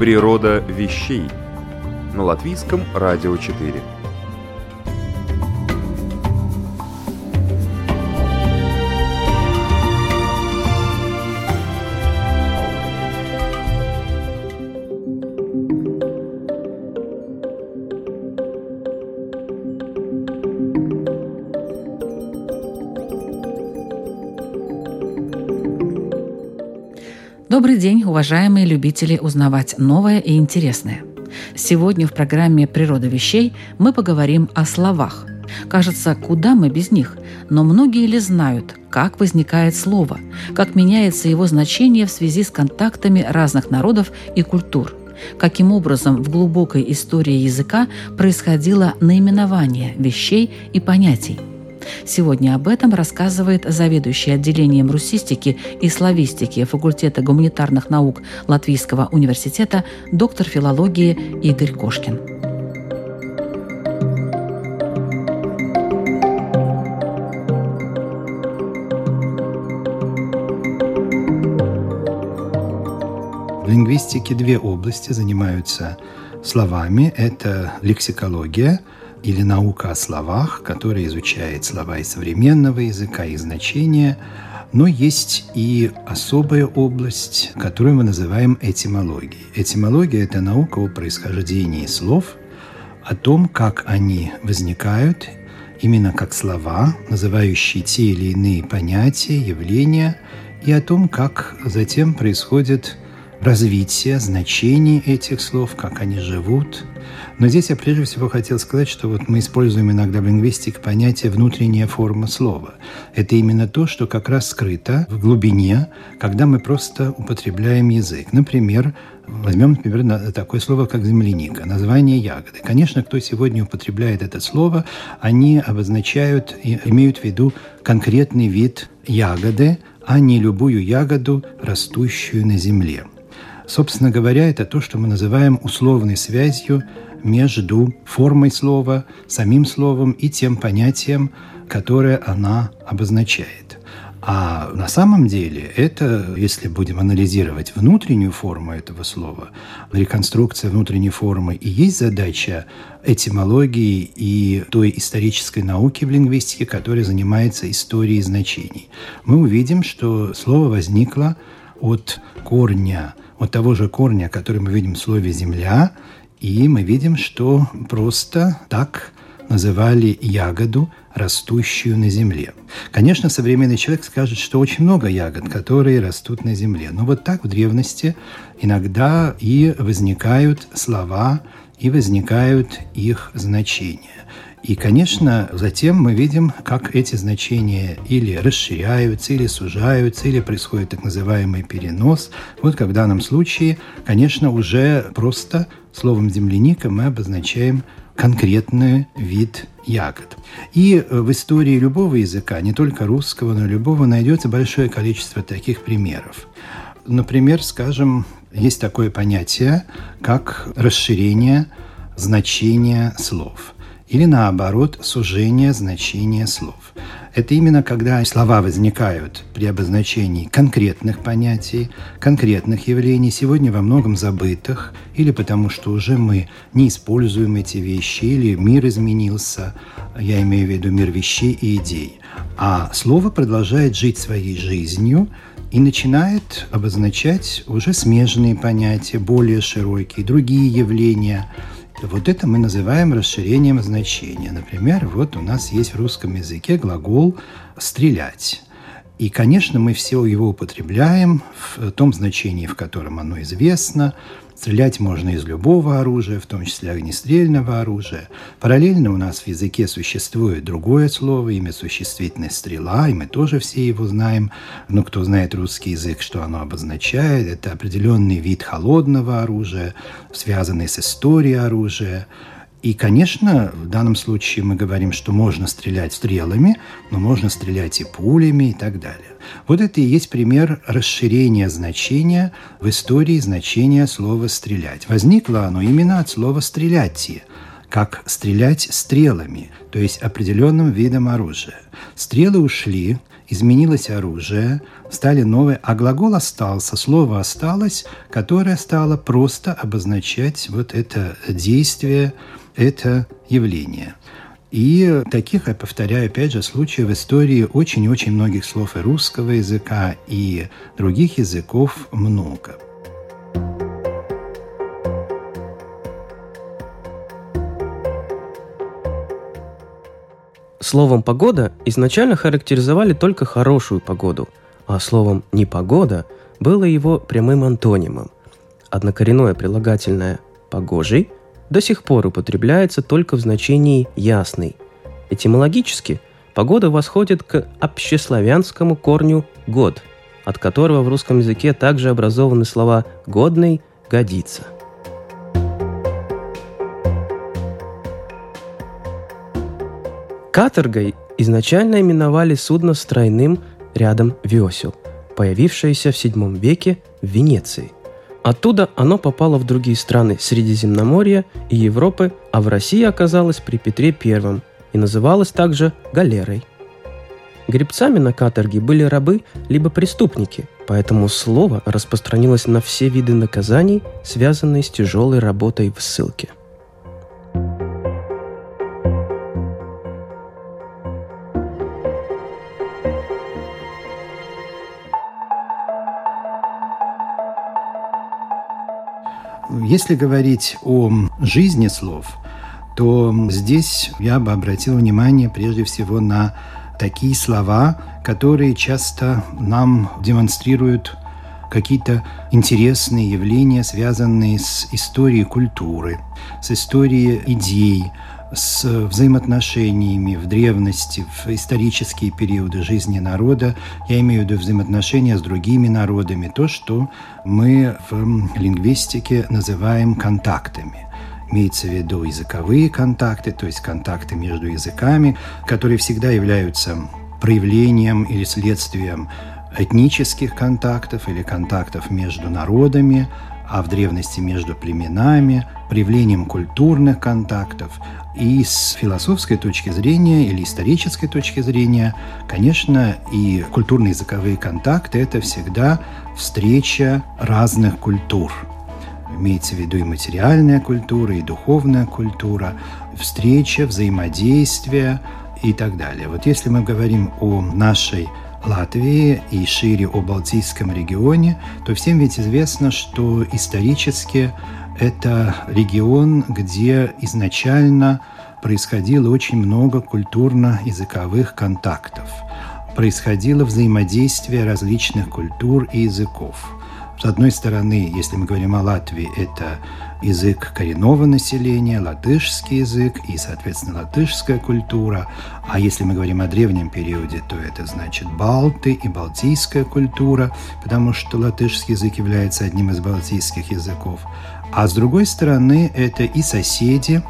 Природа вещей на латвийском радио 4. Добрый день, уважаемые любители узнавать новое и интересное. Сегодня в программе «Природа вещей» мы поговорим о словах. Кажется, куда мы без них? Но многие ли знают, как возникает слово, как меняется его значение в связи с контактами разных народов и культур? Каким образом в глубокой истории языка происходило наименование вещей и понятий – Сегодня об этом рассказывает заведующий отделением русистики и славистики факультета гуманитарных наук Латвийского университета доктор филологии Игорь Кошкин. В лингвистике две области занимаются словами. Это лексикология – или наука о словах, которая изучает слова из современного языка, их значения, но есть и особая область, которую мы называем этимологией. Этимология – это наука о происхождении слов, о том, как они возникают, именно как слова, называющие те или иные понятия, явления, и о том, как затем происходит развитие значений этих слов, как они живут – но здесь я прежде всего хотел сказать, что вот мы используем иногда в лингвистике понятие «внутренняя форма слова». Это именно то, что как раз скрыто в глубине, когда мы просто употребляем язык. Например, Возьмем, например, такое слово, как земляника, название ягоды. Конечно, кто сегодня употребляет это слово, они обозначают, имеют в виду конкретный вид ягоды, а не любую ягоду, растущую на земле. Собственно говоря, это то, что мы называем условной связью между формой слова, самим словом и тем понятием, которое она обозначает. А на самом деле это, если будем анализировать внутреннюю форму этого слова, реконструкция внутренней формы и есть задача этимологии и той исторической науки в лингвистике, которая занимается историей значений. Мы увидим, что слово возникло от корня, от того же корня, который мы видим в слове «земля», и мы видим, что просто так называли ягоду, растущую на земле. Конечно, современный человек скажет, что очень много ягод, которые растут на земле. Но вот так в древности иногда и возникают слова, и возникают их значения. И, конечно, затем мы видим, как эти значения или расширяются, или сужаются, или происходит так называемый перенос. Вот как в данном случае, конечно, уже просто словом «земляника» мы обозначаем конкретный вид ягод. И в истории любого языка, не только русского, но любого, найдется большое количество таких примеров. Например, скажем, есть такое понятие, как расширение значения слов – или наоборот сужение значения слов. Это именно когда слова возникают при обозначении конкретных понятий, конкретных явлений, сегодня во многом забытых, или потому что уже мы не используем эти вещи, или мир изменился, я имею в виду мир вещей и идей. А слово продолжает жить своей жизнью, и начинает обозначать уже смежные понятия, более широкие, другие явления – вот это мы называем расширением значения. Например, вот у нас есть в русском языке глагол «стрелять». И, конечно, мы все его употребляем в том значении, в котором оно известно. Стрелять можно из любого оружия, в том числе огнестрельного оружия. Параллельно у нас в языке существует другое слово, имя существительное «стрела», и мы тоже все его знаем. Но кто знает русский язык, что оно обозначает? Это определенный вид холодного оружия, связанный с историей оружия. И, конечно, в данном случае мы говорим, что можно стрелять стрелами, но можно стрелять и пулями и так далее. Вот это и есть пример расширения значения в истории значения слова «стрелять». Возникло оно именно от слова «стрелять», как стрелять стрелами, то есть определенным видом оружия. Стрелы ушли, изменилось оружие, стали новые, а глагол остался, слово осталось, которое стало просто обозначать вот это действие, это явление. И таких, я повторяю, опять же, случаев в истории очень-очень многих слов и русского языка, и других языков много. Словом «погода» изначально характеризовали только хорошую погоду, а словом «непогода» было его прямым антонимом. Однокоренное прилагательное «погожий» до сих пор употребляется только в значении «ясный». Этимологически погода восходит к общеславянскому корню «год», от которого в русском языке также образованы слова «годный», «годится». Каторгой изначально именовали судно с тройным рядом весел, появившееся в VII веке в Венеции – Оттуда оно попало в другие страны Средиземноморья и Европы, а в России оказалось при Петре I и называлось также галерой. Гребцами на каторге были рабы либо преступники, поэтому слово распространилось на все виды наказаний, связанные с тяжелой работой в ссылке – Если говорить о жизни слов, то здесь я бы обратил внимание прежде всего на такие слова, которые часто нам демонстрируют какие-то интересные явления, связанные с историей культуры, с историей идей, с взаимоотношениями в древности, в исторические периоды жизни народа. Я имею в виду взаимоотношения с другими народами, то, что мы в лингвистике называем контактами. Имеется в виду языковые контакты, то есть контакты между языками, которые всегда являются проявлением или следствием этнических контактов или контактов между народами, а в древности между племенами, проявлением культурных контактов. И с философской точки зрения или исторической точки зрения, конечно, и культурно-языковые контакты – это всегда встреча разных культур. Имеется в виду и материальная культура, и духовная культура, встреча, взаимодействие и так далее. Вот если мы говорим о нашей Латвии и шире о Балтийском регионе, то всем ведь известно, что исторически это регион, где изначально происходило очень много культурно-языковых контактов. Происходило взаимодействие различных культур и языков. С одной стороны, если мы говорим о Латвии, это язык коренного населения, латышский язык и, соответственно, латышская культура. А если мы говорим о древнем периоде, то это значит балты и балтийская культура, потому что латышский язык является одним из балтийских языков. А с другой стороны, это и соседи,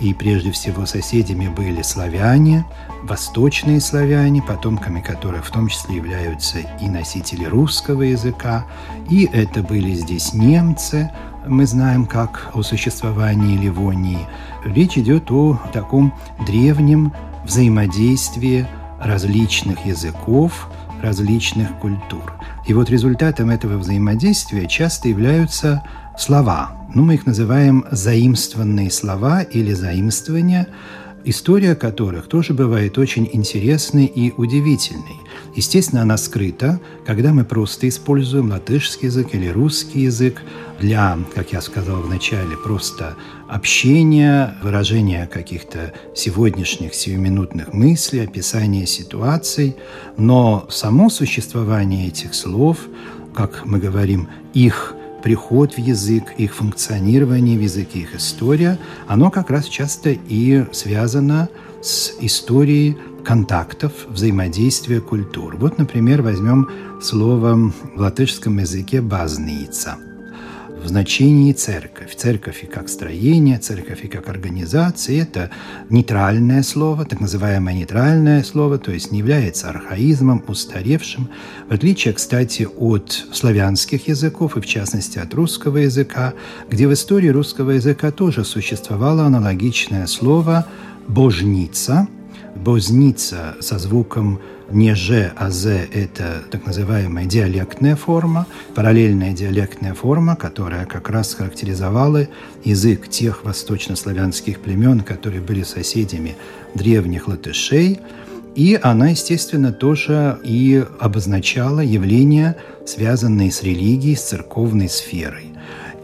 и прежде всего соседями были славяне, восточные славяне, потомками которых в том числе являются и носители русского языка, и это были здесь немцы, мы знаем как о существовании Ливонии. Речь идет о таком древнем взаимодействии различных языков, различных культур. И вот результатом этого взаимодействия часто являются слова. Ну, мы их называем заимствованные слова или заимствования – история которых тоже бывает очень интересной и удивительной. Естественно, она скрыта, когда мы просто используем латышский язык или русский язык для, как я сказал в начале, просто общения, выражения каких-то сегодняшних сиюминутных мыслей, описания ситуаций. Но само существование этих слов, как мы говорим, их приход в язык, их функционирование в языке, их история, оно как раз часто и связано с историей контактов, взаимодействия культур. Вот, например, возьмем слово в латышском языке «базница» в значении церковь. Церковь и как строение, церковь и как организация – это нейтральное слово, так называемое нейтральное слово, то есть не является архаизмом, устаревшим, в отличие, кстати, от славянских языков и, в частности, от русского языка, где в истории русского языка тоже существовало аналогичное слово «божница», Бозница со звуком не «ж», а «з» – это так называемая диалектная форма, параллельная диалектная форма, которая как раз характеризовала язык тех восточнославянских племен, которые были соседями древних латышей. И она, естественно, тоже и обозначала явления, связанные с религией, с церковной сферой.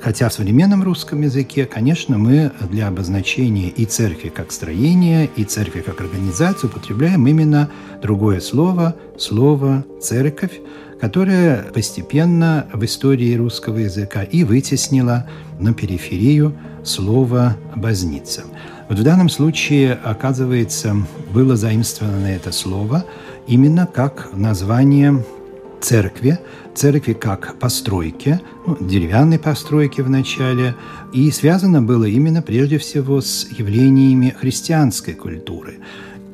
Хотя в современном русском языке, конечно, мы для обозначения и церкви как строения, и церкви как организации употребляем именно другое слово, слово «церковь», которое постепенно в истории русского языка и вытеснило на периферию слово «базница». Вот в данном случае, оказывается, было заимствовано это слово именно как название церкви, церкви как постройки, ну, деревянной постройки в начале, и связано было именно прежде всего с явлениями христианской культуры.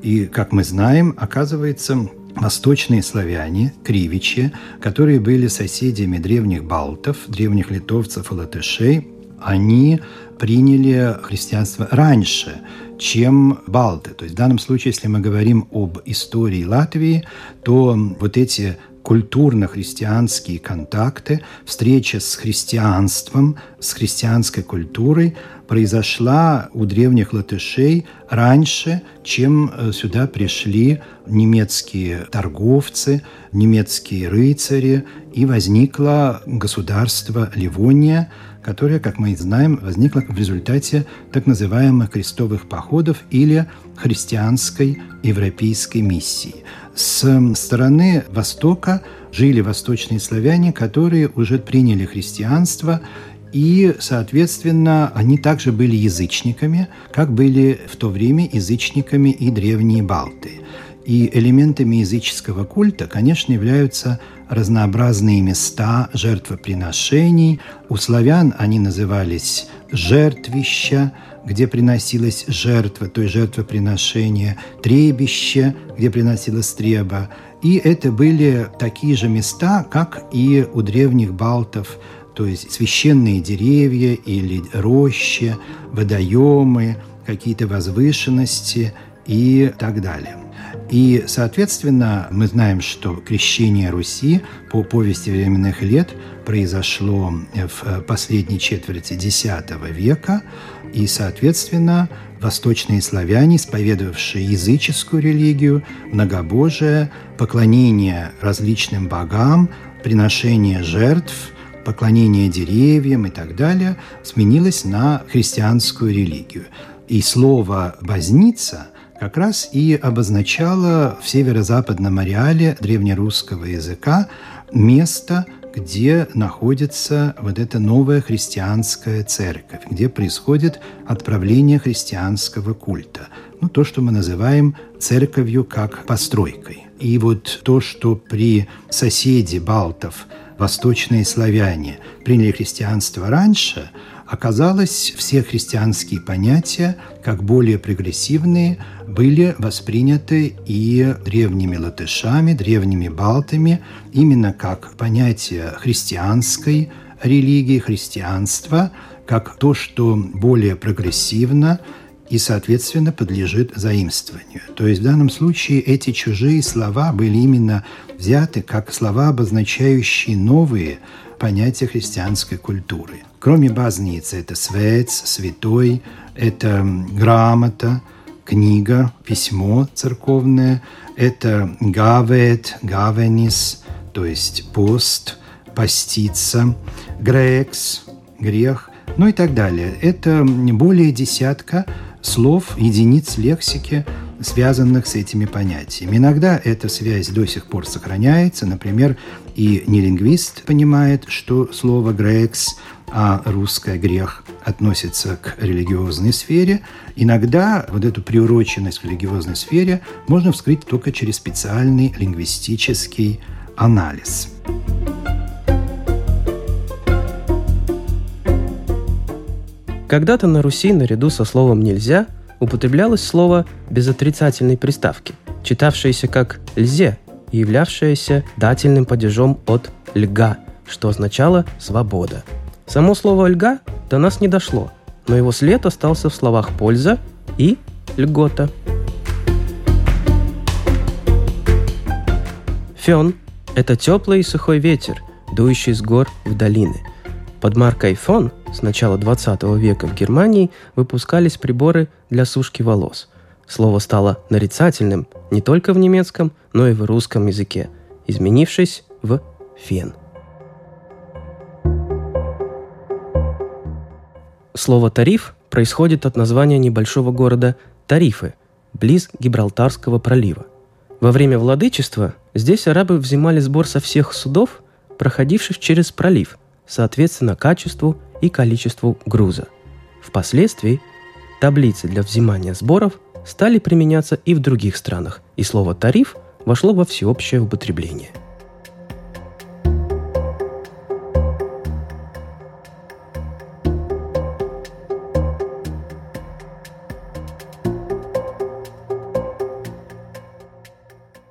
И, как мы знаем, оказывается, восточные славяне, кривичи, которые были соседями древних балтов, древних литовцев и латышей, они приняли христианство раньше, чем балты. То есть в данном случае, если мы говорим об истории Латвии, то вот эти культурно-христианские контакты, встреча с христианством, с христианской культурой произошла у древних латышей раньше, чем э, сюда пришли немецкие торговцы, немецкие рыцари, и возникло государство Ливония, которое, как мы знаем, возникло в результате так называемых крестовых походов или христианской европейской миссии. С стороны Востока жили восточные славяне, которые уже приняли христианство, и, соответственно, они также были язычниками, как были в то время язычниками и древние балты. И элементами языческого культа, конечно, являются разнообразные места жертвоприношений. У славян они назывались жертвища, где приносилась жертва, то есть жертвоприношение, требище, где приносилась треба. И это были такие же места, как и у древних балтов, то есть священные деревья или рощи, водоемы, какие-то возвышенности и так далее. И, соответственно, мы знаем, что крещение Руси по повести временных лет произошло в последней четверти X века, и, соответственно, восточные славяне, исповедовавшие языческую религию, многобожие, поклонение различным богам, приношение жертв, поклонение деревьям и так далее, сменилось на христианскую религию. И слово «возница» как раз и обозначало в северо-западном ареале древнерусского языка место – где находится вот эта новая христианская церковь, где происходит отправление христианского культа. Ну, то, что мы называем церковью как постройкой. И вот то, что при соседе балтов, восточные славяне, приняли христианство раньше – Оказалось, все христианские понятия, как более прогрессивные, были восприняты и древними латышами, древними балтами, именно как понятие христианской религии, христианства, как то, что более прогрессивно и, соответственно, подлежит заимствованию. То есть в данном случае эти чужие слова были именно взяты как слова, обозначающие новые понятия христианской культуры. Кроме базницы, это свец, святой, это грамота, книга, письмо церковное, это гавет, гавенис, то есть пост, поститься, грекс, грех, ну и так далее. Это более десятка слов, единиц лексики, связанных с этими понятиями. Иногда эта связь до сих пор сохраняется. Например, и нелингвист понимает, что слово «грекс», а русское «грех» относится к религиозной сфере. Иногда вот эту приуроченность к религиозной сфере можно вскрыть только через специальный лингвистический анализ. Когда-то на Руси наряду со словом «нельзя» употреблялось слово без отрицательной приставки, читавшееся как «льзе» и являвшееся дательным падежом от «льга», что означало «свобода». Само слово «льга» до нас не дошло, но его след остался в словах «польза» и «льгота». Фен – это теплый и сухой ветер, дующий с гор в долины. Под маркой «фон» с начала 20 века в Германии выпускались приборы для сушки волос. Слово стало нарицательным не только в немецком, но и в русском языке, изменившись в «фен». Слово «тариф» происходит от названия небольшого города Тарифы, близ Гибралтарского пролива. Во время владычества здесь арабы взимали сбор со всех судов, проходивших через пролив, соответственно качеству и количеству груза. Впоследствии таблицы для взимания сборов стали применяться и в других странах, и слово «тариф» вошло во всеобщее употребление.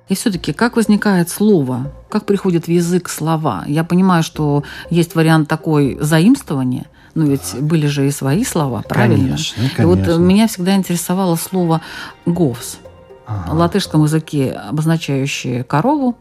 И все-таки, как возникает слово? Как приходит в язык слова? Я понимаю, что есть вариант такой заимствования, но ведь были же и свои слова, правильно? Конечно, И вот конечно. меня всегда интересовало слово «говс». Ага. В латышском языке обозначающее корову,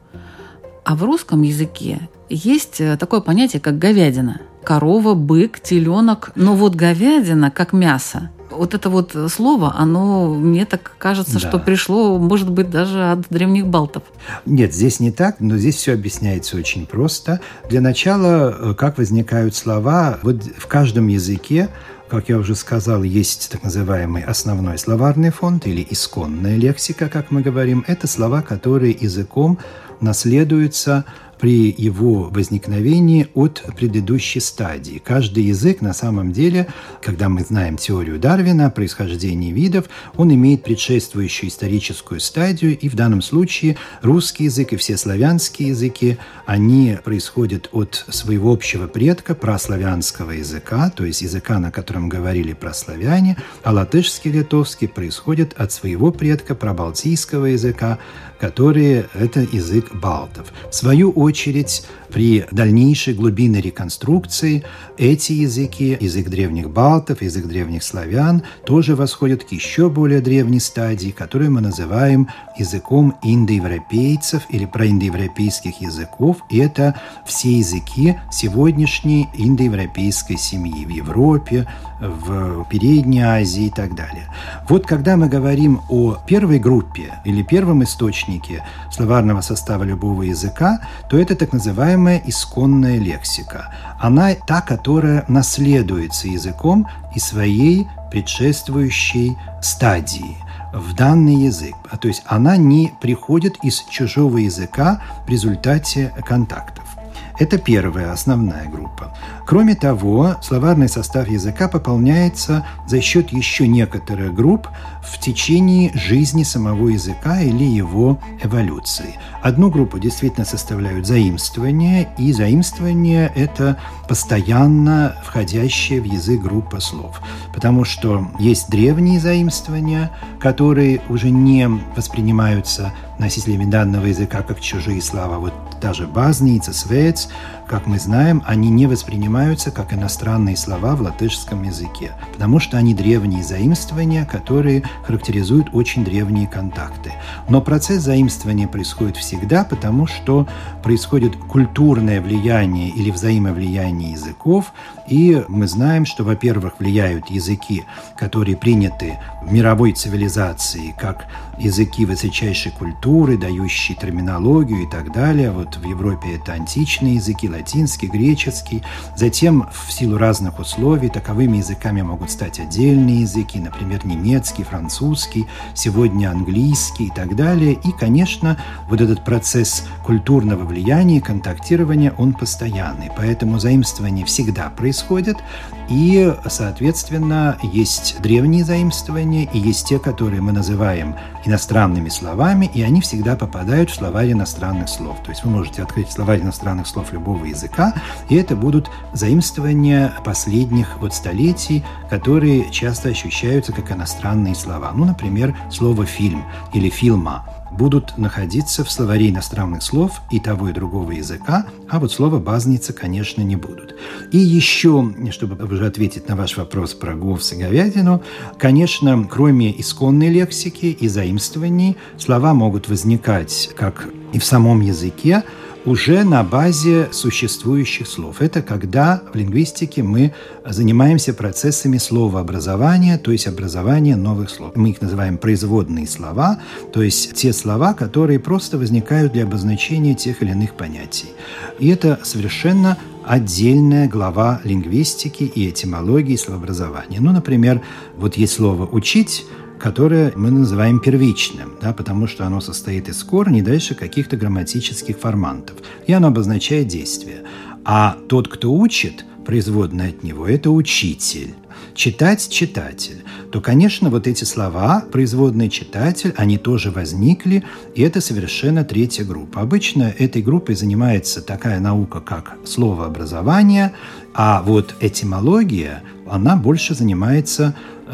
а в русском языке есть э, такое понятие, как говядина. Корова, бык, теленок. Но вот говядина, как мясо, вот это вот слово, оно, мне так кажется, Да. что пришло, может быть, даже от древних балтов. Нет, здесь не так, но здесь все объясняется очень просто. Для начала, э, как возникают слова, вот в каждом языке как я уже сказал, есть так называемый основной словарный фонд или исконная лексика, как мы говорим. Это слова, которые языком наследуются при его возникновении от предыдущей стадии. Каждый язык на самом деле, когда мы знаем теорию Дарвина о происхождении видов, он имеет предшествующую историческую стадию, и в данном случае русский язык и все славянские языки, они происходят от своего общего предка, прославянского языка, то есть языка, на котором говорили прославяне, а латышский, литовский происходит от своего предка, пробалтийского языка, который – это язык балтов. В свою очередь, при дальнейшей глубинной реконструкции эти языки, язык древних балтов, язык древних славян, тоже восходят к еще более древней стадии, которую мы называем языком индоевропейцев или проиндоевропейских языков. И это все языки сегодняшней индоевропейской семьи в Европе, в Передней Азии и так далее. Вот когда мы говорим о первой группе или первом источнике словарного состава любого языка, то это так называемая исконная лексика. Она та, которая наследуется языком и своей предшествующей стадии в данный язык. А То есть она не приходит из чужого языка в результате контактов. Это первая основная группа. Кроме того, словарный состав языка пополняется за счет еще некоторых групп в течение жизни самого языка или его эволюции. Одну группу действительно составляют заимствования, и заимствование – это постоянно входящая в язык группа слов. Потому что есть древние заимствования, которые уже не воспринимаются носителями данного языка как чужие слова. Вот даже базница, свец, как мы знаем, они не воспринимаются как иностранные слова в латышском языке, потому что они древние заимствования, которые характеризуют очень древние контакты. Но процесс заимствования происходит всегда, потому что происходит культурное влияние или взаимовлияние языков, и мы знаем, что, во-первых, влияют языки, которые приняты в мировой цивилизации, как языки высочайшей культуры, дающие терминологию и так далее. Вот в Европе это античные языки, латинский, греческий. Затем, в силу разных условий, таковыми языками могут стать отдельные языки, например, немецкий, французский, сегодня английский и так далее. И, конечно, вот этот процесс культурного влияния, контактирования, он постоянный. Поэтому заимствование всегда происходит, и, соответственно, есть древние заимствования, и есть те, которые мы называем иностранными словами, и они всегда попадают в словарь иностранных слов. То есть вы можете открыть словарь иностранных слов любого языка, и это будут заимствования последних вот столетий, которые часто ощущаются как иностранные слова. Ну, например, слово «фильм» или «фильма» будут находиться в словаре иностранных слов и того, и другого языка, а вот слово «базница», конечно, не будут. И еще, чтобы уже ответить на ваш вопрос про говс и говядину, конечно, кроме исконной лексики и заимствований, слова могут возникать как и в самом языке, уже на базе существующих слов. Это когда в лингвистике мы занимаемся процессами словообразования, то есть образования новых слов. Мы их называем производные слова, то есть те слова, которые просто возникают для обозначения тех или иных понятий. И это совершенно отдельная глава лингвистики и этимологии словообразования. Ну, например, вот есть слово «учить», которое мы называем первичным, да, потому что оно состоит из корней дальше каких-то грамматических формантов, и оно обозначает действие. А тот, кто учит, производное от него, это учитель. Читать – читатель. То, конечно, вот эти слова, производный читатель, они тоже возникли, и это совершенно третья группа. Обычно этой группой занимается такая наука, как словообразование, а вот этимология, она больше занимается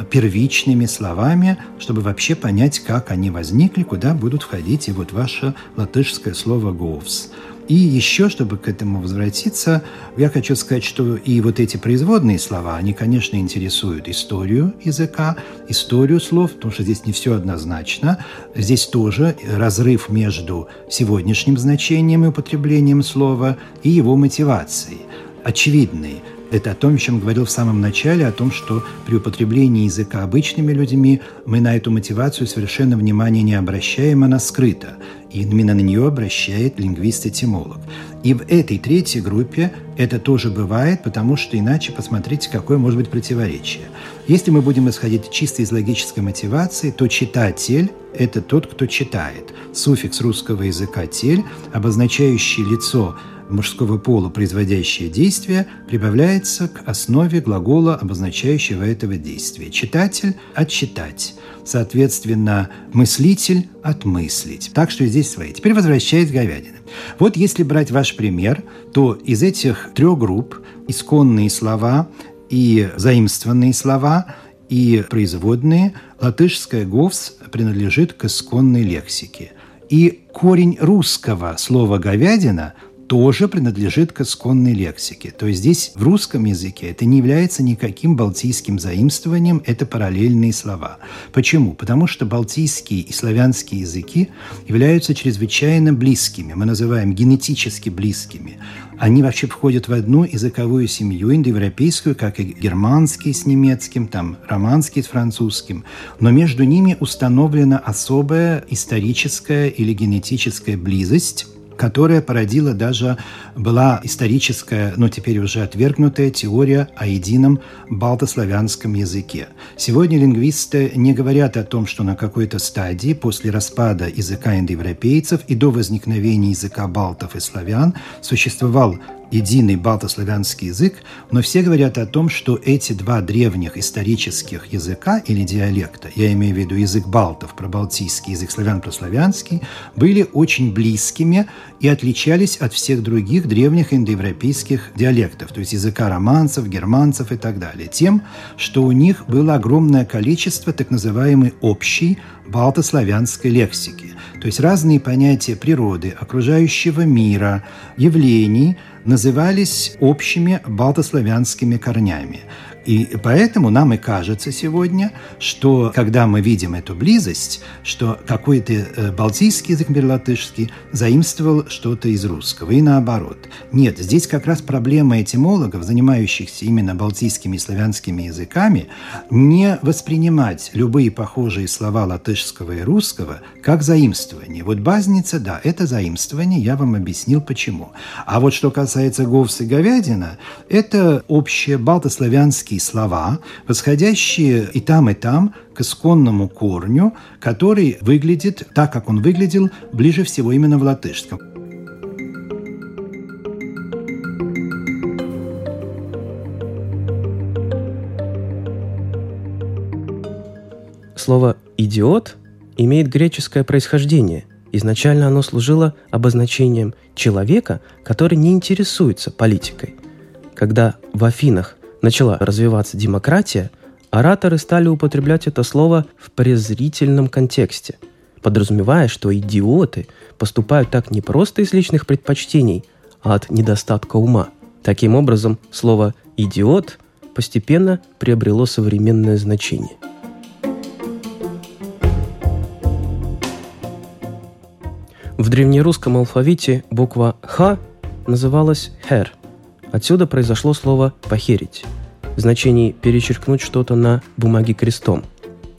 первичными словами, чтобы вообще понять, как они возникли, куда будут входить и вот ваше латышское слово «говс». И еще, чтобы к этому возвратиться, я хочу сказать, что и вот эти производные слова, они, конечно, интересуют историю языка, историю слов, потому что здесь не все однозначно. Здесь тоже разрыв между сегодняшним значением и употреблением слова и его мотивацией очевидный. Это о том, о чем говорил в самом начале, о том, что при употреблении языка обычными людьми мы на эту мотивацию совершенно внимания не обращаем, она скрыта. И именно на нее обращает лингвист-этимолог. И в этой третьей группе это тоже бывает, потому что иначе посмотрите, какое может быть противоречие. Если мы будем исходить чисто из логической мотивации, то читатель – это тот, кто читает. Суффикс русского языка «тель», обозначающий лицо – мужского пола, производящее действие, прибавляется к основе глагола, обозначающего этого действия. Читатель – отчитать. Соответственно, мыслитель – отмыслить. Так что здесь свои. Теперь возвращаясь к говядине. Вот если брать ваш пример, то из этих трех групп исконные слова и заимствованные слова и производные латышская говс принадлежит к исконной лексике. И корень русского слова «говядина» тоже принадлежит к исконной лексике. То есть здесь в русском языке это не является никаким балтийским заимствованием, это параллельные слова. Почему? Потому что балтийские и славянские языки являются чрезвычайно близкими, мы называем генетически близкими. Они вообще входят в одну языковую семью, индоевропейскую, как и германский с немецким, там романский с французским. Но между ними установлена особая историческая или генетическая близость, которая породила даже была историческая, но теперь уже отвергнутая теория о едином балтославянском языке. Сегодня лингвисты не говорят о том, что на какой-то стадии после распада языка индоевропейцев и до возникновения языка балтов и славян существовал единый балтославянский язык, но все говорят о том, что эти два древних исторических языка или диалекта, я имею в виду язык балтов, пробалтийский, язык славян-прославянский, были очень близкими и отличались от всех других древних индоевропейских диалектов, то есть языка романцев, германцев и так далее, тем, что у них было огромное количество так называемой общей балтославянской лексики. То есть разные понятия природы, окружающего мира, явлений назывались общими балтославянскими корнями. И поэтому нам и кажется сегодня, что когда мы видим эту близость, что какой-то э, балтийский язык, например, латышский, заимствовал что-то из русского, и наоборот. Нет, здесь как раз проблема этимологов, занимающихся именно балтийскими и славянскими языками, не воспринимать любые похожие слова латышского и русского как заимствование. Вот базница, да, это заимствование, я вам объяснил почему. А вот что касается говс и говядина, это общие балтославянские латинские слова, восходящие и там, и там к исконному корню, который выглядит так, как он выглядел, ближе всего именно в латышском. Слово «идиот» имеет греческое происхождение. Изначально оно служило обозначением человека, который не интересуется политикой. Когда в Афинах начала развиваться демократия, ораторы стали употреблять это слово в презрительном контексте, подразумевая, что идиоты поступают так не просто из личных предпочтений, а от недостатка ума. Таким образом, слово «идиот» постепенно приобрело современное значение. В древнерусском алфавите буква «Х» называлась «хер», Отсюда произошло слово «похерить» в значении «перечеркнуть что-то на бумаге крестом».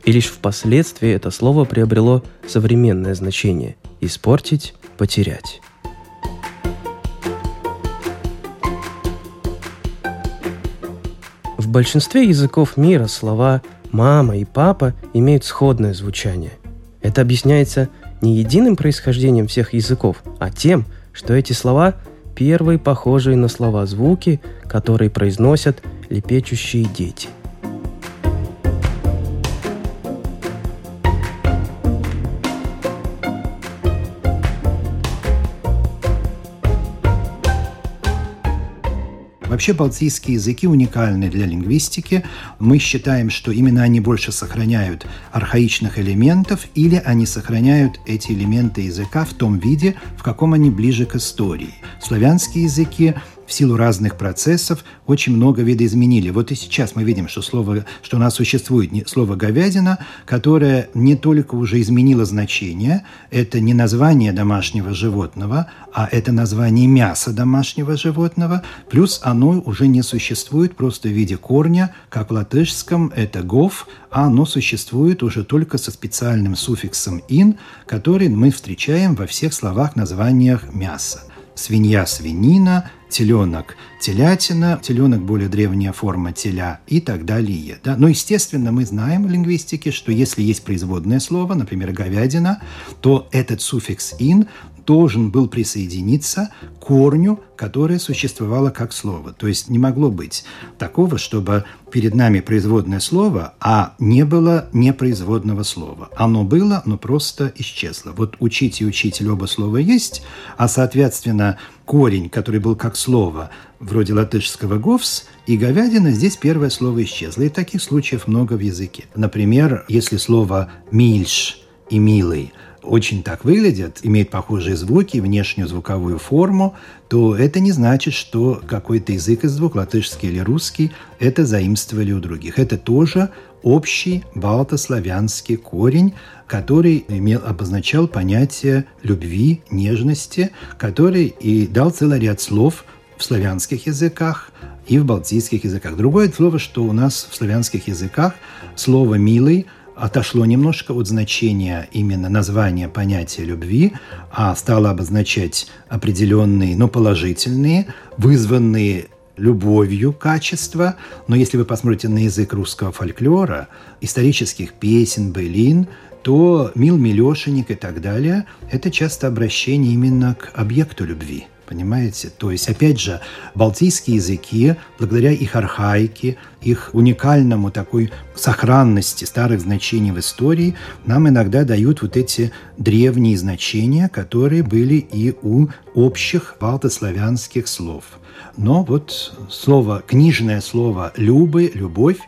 И лишь впоследствии это слово приобрело современное значение – «испортить», «потерять». В большинстве языков мира слова «мама» и «папа» имеют сходное звучание. Это объясняется не единым происхождением всех языков, а тем, что эти слова первые похожие на слова звуки, которые произносят лепечущие дети – Вообще балтийские языки уникальны для лингвистики. Мы считаем, что именно они больше сохраняют архаичных элементов или они сохраняют эти элементы языка в том виде, в каком они ближе к истории. Славянские языки в силу разных процессов очень много видоизменили. Вот и сейчас мы видим, что, слово, что у нас существует слово «говядина», которое не только уже изменило значение, это не название домашнего животного, а это название мяса домашнего животного, плюс оно уже не существует просто в виде корня, как в латышском это «гов», а оно существует уже только со специальным суффиксом «ин», который мы встречаем во всех словах-названиях мяса свинья – свинина, теленок – телятина, теленок – более древняя форма теля и так далее. Да? Но, естественно, мы знаем в лингвистике, что если есть производное слово, например, говядина, то этот суффикс «ин» должен был присоединиться к корню, которое существовало как слово. То есть не могло быть такого, чтобы перед нами производное слово, а не было непроизводного слова. Оно было, но просто исчезло. Вот учить и учитель оба слова есть, а, соответственно, корень, который был как слово, вроде латышского «говс», и говядина, здесь первое слово исчезло. И таких случаев много в языке. Например, если слово «мильш» и «милый» очень так выглядят, имеют похожие звуки, внешнюю звуковую форму, то это не значит, что какой-то язык из двух, латышский или русский, это заимствовали у других. Это тоже общий балтославянский корень, который имел, обозначал понятие любви, нежности, который и дал целый ряд слов в славянских языках и в балтийских языках. Другое слово, что у нас в славянских языках слово «милый» отошло немножко от значения именно названия понятия любви, а стало обозначать определенные, но положительные, вызванные любовью качества. Но если вы посмотрите на язык русского фольклора, исторических песен, былин, то «мил, милешенек» и так далее – это часто обращение именно к объекту любви – понимаете? То есть, опять же, балтийские языки, благодаря их архаике, их уникальному такой сохранности старых значений в истории, нам иногда дают вот эти древние значения, которые были и у общих балтославянских слов. Но вот слово, книжное слово «любы», «любовь»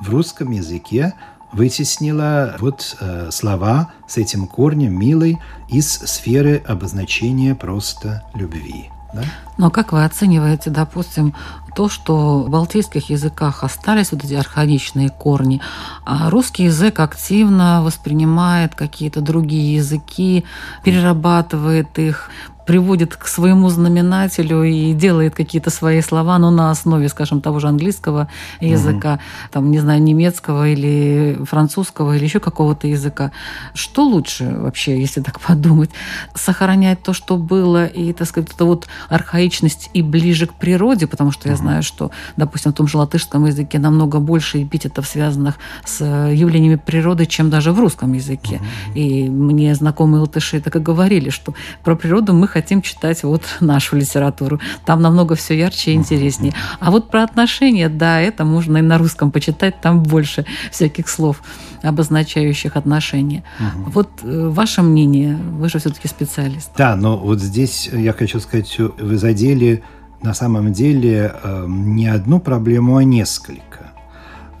в русском языке вытеснила вот э, слова с этим корнем «милый» из сферы обозначения просто любви. Да? Но как вы оцениваете, допустим, то, что в балтийских языках остались вот эти архаичные корни, а русский язык активно воспринимает какие-то другие языки, перерабатывает их, приводит к своему знаменателю и делает какие-то свои слова, но на основе, скажем, того же английского языка, угу. там, не знаю, немецкого или французского или еще какого-то языка. Что лучше вообще, если так подумать? Сохранять то, что было, и, так сказать, это вот архаичность и ближе к природе, потому что я знаю, что, допустим, в том же латышском языке намного больше эпитетов, связанных с явлениями природы, чем даже в русском языке. И мне знакомые латыши так и говорили, что про природу мы хотим читать вот нашу литературу. Там намного все ярче и интереснее. А вот про отношения, да, это можно и на русском почитать, там больше всяких слов, обозначающих отношения. Угу. Вот э, ваше мнение, вы же все-таки специалист. Да, но вот здесь я хочу сказать, вы задели на самом деле э, не одну проблему, а несколько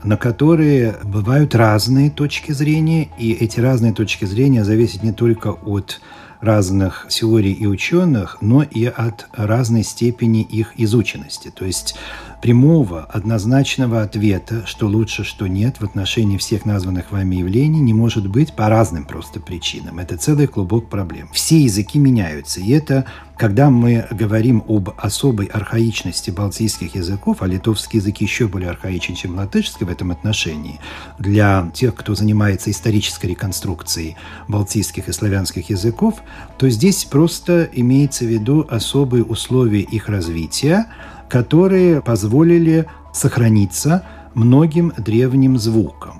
на которые бывают разные точки зрения, и эти разные точки зрения зависят не только от разных теорий и ученых, но и от разной степени их изученности. То есть прямого, однозначного ответа, что лучше, что нет, в отношении всех названных вами явлений не может быть по разным просто причинам. Это целый клубок проблем. Все языки меняются, и это когда мы говорим об особой архаичности балтийских языков, а литовский язык еще более архаичен, чем латышский в этом отношении, для тех, кто занимается исторической реконструкцией балтийских и славянских языков, то здесь просто имеется в виду особые условия их развития, которые позволили сохраниться многим древним звукам.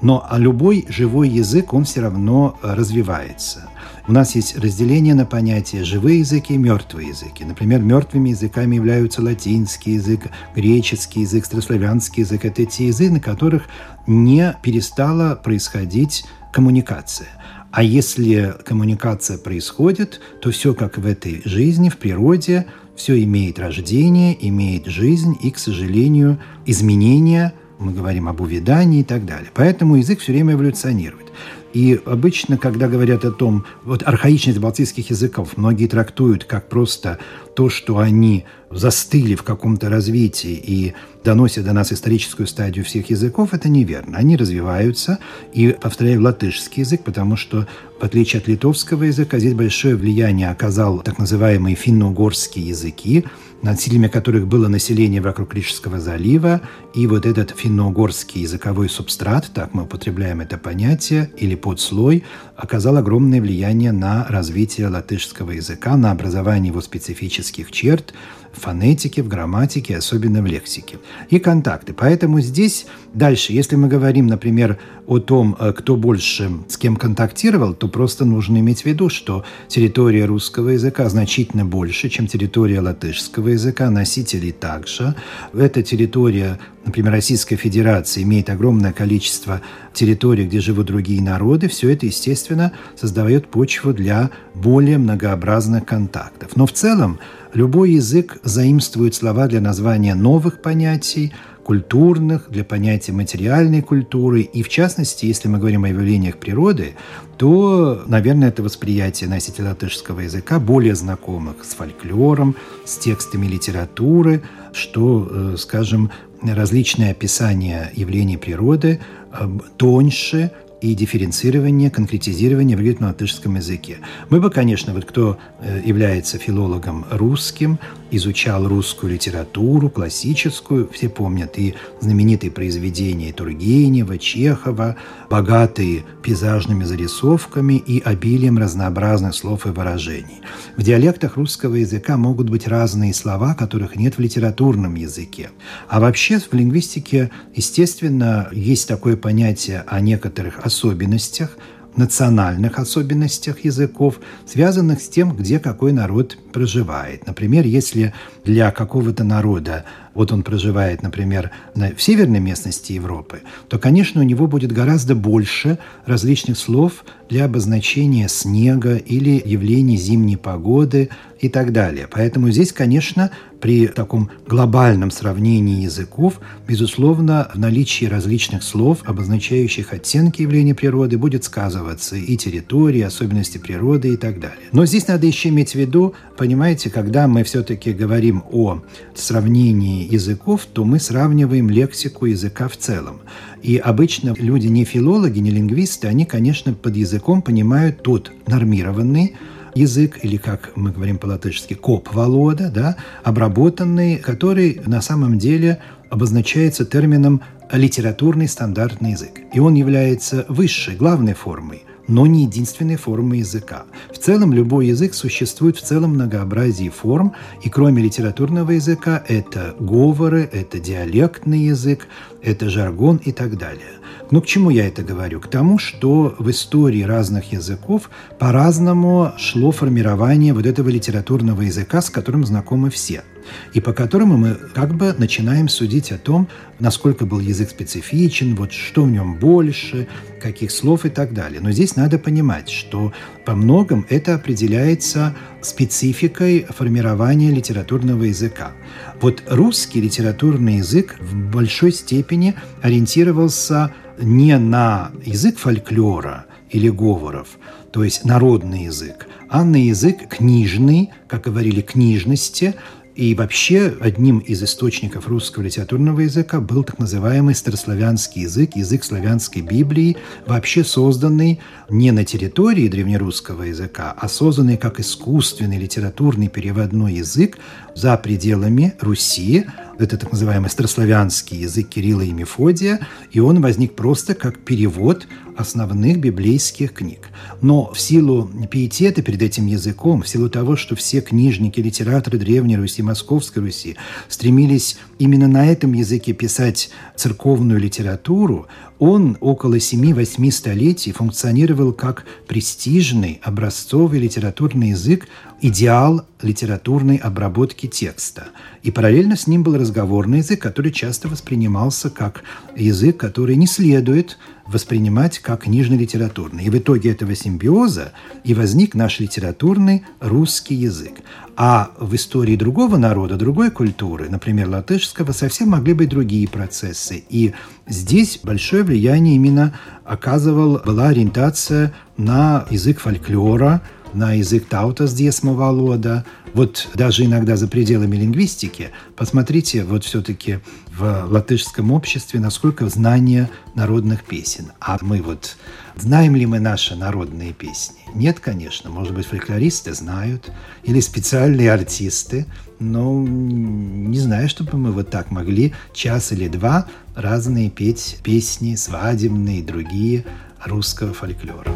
Но любой живой язык, он все равно развивается. У нас есть разделение на понятия живые языки и мертвые языки. Например, мертвыми языками являются латинский язык, греческий язык, старославянский язык. Это те языки, на которых не перестала происходить коммуникация. А если коммуникация происходит, то все как в этой жизни, в природе, все имеет рождение, имеет жизнь и, к сожалению, изменения, мы говорим об увядании и так далее. Поэтому язык все время эволюционирует. И обычно, когда говорят о том, вот архаичность балтийских языков, многие трактуют как просто то, что они застыли в каком-то развитии и доносят до нас историческую стадию всех языков, это неверно. Они развиваются, и, повторяю, латышский язык, потому что, в отличие от литовского языка, здесь большое влияние оказал так называемые финно-угорские языки, носителями которых было население вокруг Рижского залива, и вот этот финно-угорский языковой субстрат, так мы употребляем это понятие, или подслой, оказал огромное влияние на развитие латышского языка, на образование его специфических черт, в фонетике, в грамматике, особенно в лексике. И контакты. Поэтому здесь дальше, если мы говорим, например, о том, э, кто больше с кем контактировал, то просто нужно иметь в виду, что территория русского языка значительно больше, чем территория латышского языка, носителей также. Эта территория, например, Российской Федерации имеет огромное количество территорий, где живут другие народы. Все это, естественно, создает почву для более многообразных контактов. Но в целом Любой язык заимствует слова для названия новых понятий, культурных, для понятия материальной культуры. И в частности, если мы говорим о явлениях природы, то, наверное, это восприятие носителя латышского языка более знакомых с фольклором, с текстами литературы, что, э, скажем, различные описания явлений природы э, тоньше, и дифференцирование, конкретизирование выглядит на латышском языке. Мы бы, конечно, вот кто э, является филологом русским, изучал русскую литературу, классическую, все помнят и знаменитые произведения Тургенева, Чехова, богатые пейзажными зарисовками и обилием разнообразных слов и выражений. В диалектах русского языка могут быть разные слова, которых нет в литературном языке. А вообще в лингвистике, естественно, есть такое понятие о некоторых особенностях национальных особенностях языков, связанных с тем, где какой народ проживает. Например, если для какого-то народа вот он проживает, например, на, в северной местности Европы, то, конечно, у него будет гораздо больше различных слов для обозначения снега или явлений зимней погоды и так далее. Поэтому здесь, конечно, при таком глобальном сравнении языков, безусловно, в наличии различных слов, обозначающих оттенки явления природы, будет сказываться и территория, особенности природы и так далее. Но здесь надо еще иметь в виду, понимаете, когда мы все-таки говорим о сравнении языков, то мы сравниваем лексику языка в целом. И обычно люди не филологи, не лингвисты, они, конечно, под языком понимают тот нормированный язык, или, как мы говорим по-латышски, коп-волода, да, обработанный, который на самом деле обозначается термином литературный стандартный язык. И он является высшей, главной формой но не единственной формой языка. В целом любой язык существует в целом многообразии форм, и кроме литературного языка это говоры, это диалектный язык, это жаргон и так далее. Ну, к чему я это говорю? К тому, что в истории разных языков по-разному шло формирование вот этого литературного языка, с которым знакомы все – и по которому мы как бы начинаем судить о том, насколько был язык специфичен, вот что в нем больше, каких слов и так далее. Но здесь надо понимать, что по многом это определяется спецификой формирования литературного языка. Вот русский литературный язык в большой степени ориентировался не на язык фольклора или говоров, то есть народный язык, а на язык книжный, как говорили, книжности, и вообще одним из источников русского литературного языка был так называемый старославянский язык, язык славянской Библии, вообще созданный не на территории древнерусского языка, а созданный как искусственный литературный переводной язык за пределами Руси, это так называемый старославянский язык Кирилла и Мефодия, и он возник просто как перевод основных библейских книг. Но в силу пиетета перед этим языком, в силу того, что все книжники, литераторы Древней Руси, Московской Руси стремились именно на этом языке писать церковную литературу, он около 7-8 столетий функционировал как престижный образцовый литературный язык, идеал литературной обработки текста. И параллельно с ним был разговорный язык, который часто воспринимался как язык, который не следует воспринимать как книжно-литературный. И в итоге этого симбиоза и возник наш литературный русский язык. А в истории другого народа, другой культуры, например, латышского, совсем могли быть другие процессы. И здесь большое влияние именно оказывал, была ориентация на язык фольклора, на язык таутас диесма валода. Вот даже иногда за пределами лингвистики, посмотрите вот все-таки в латышском обществе, насколько знание народных песен. А мы вот знаем ли мы наши народные песни? Нет, конечно. Может быть, фольклористы знают или специальные артисты, но не знаю, чтобы мы вот так могли час или два разные петь песни свадебные и другие русского фольклора.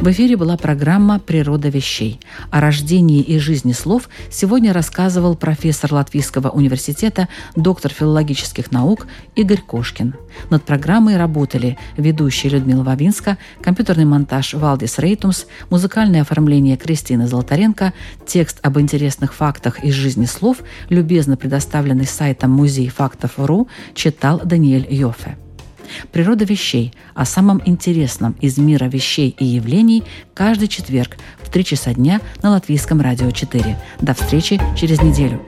В эфире была программа «Природа вещей». О рождении и жизни слов сегодня рассказывал профессор Латвийского университета, доктор филологических наук Игорь Кошкин. Над программой работали ведущая Людмила Вавинска, компьютерный монтаж Валдис Рейтумс, музыкальное оформление Кристины Золотаренко, текст об интересных фактах из жизни слов, любезно предоставленный сайтом музей фактов.ру, читал Даниэль Йофе. «Природа вещей» о самом интересном из мира вещей и явлений каждый четверг в 3 часа дня на Латвийском радио 4. До встречи через неделю.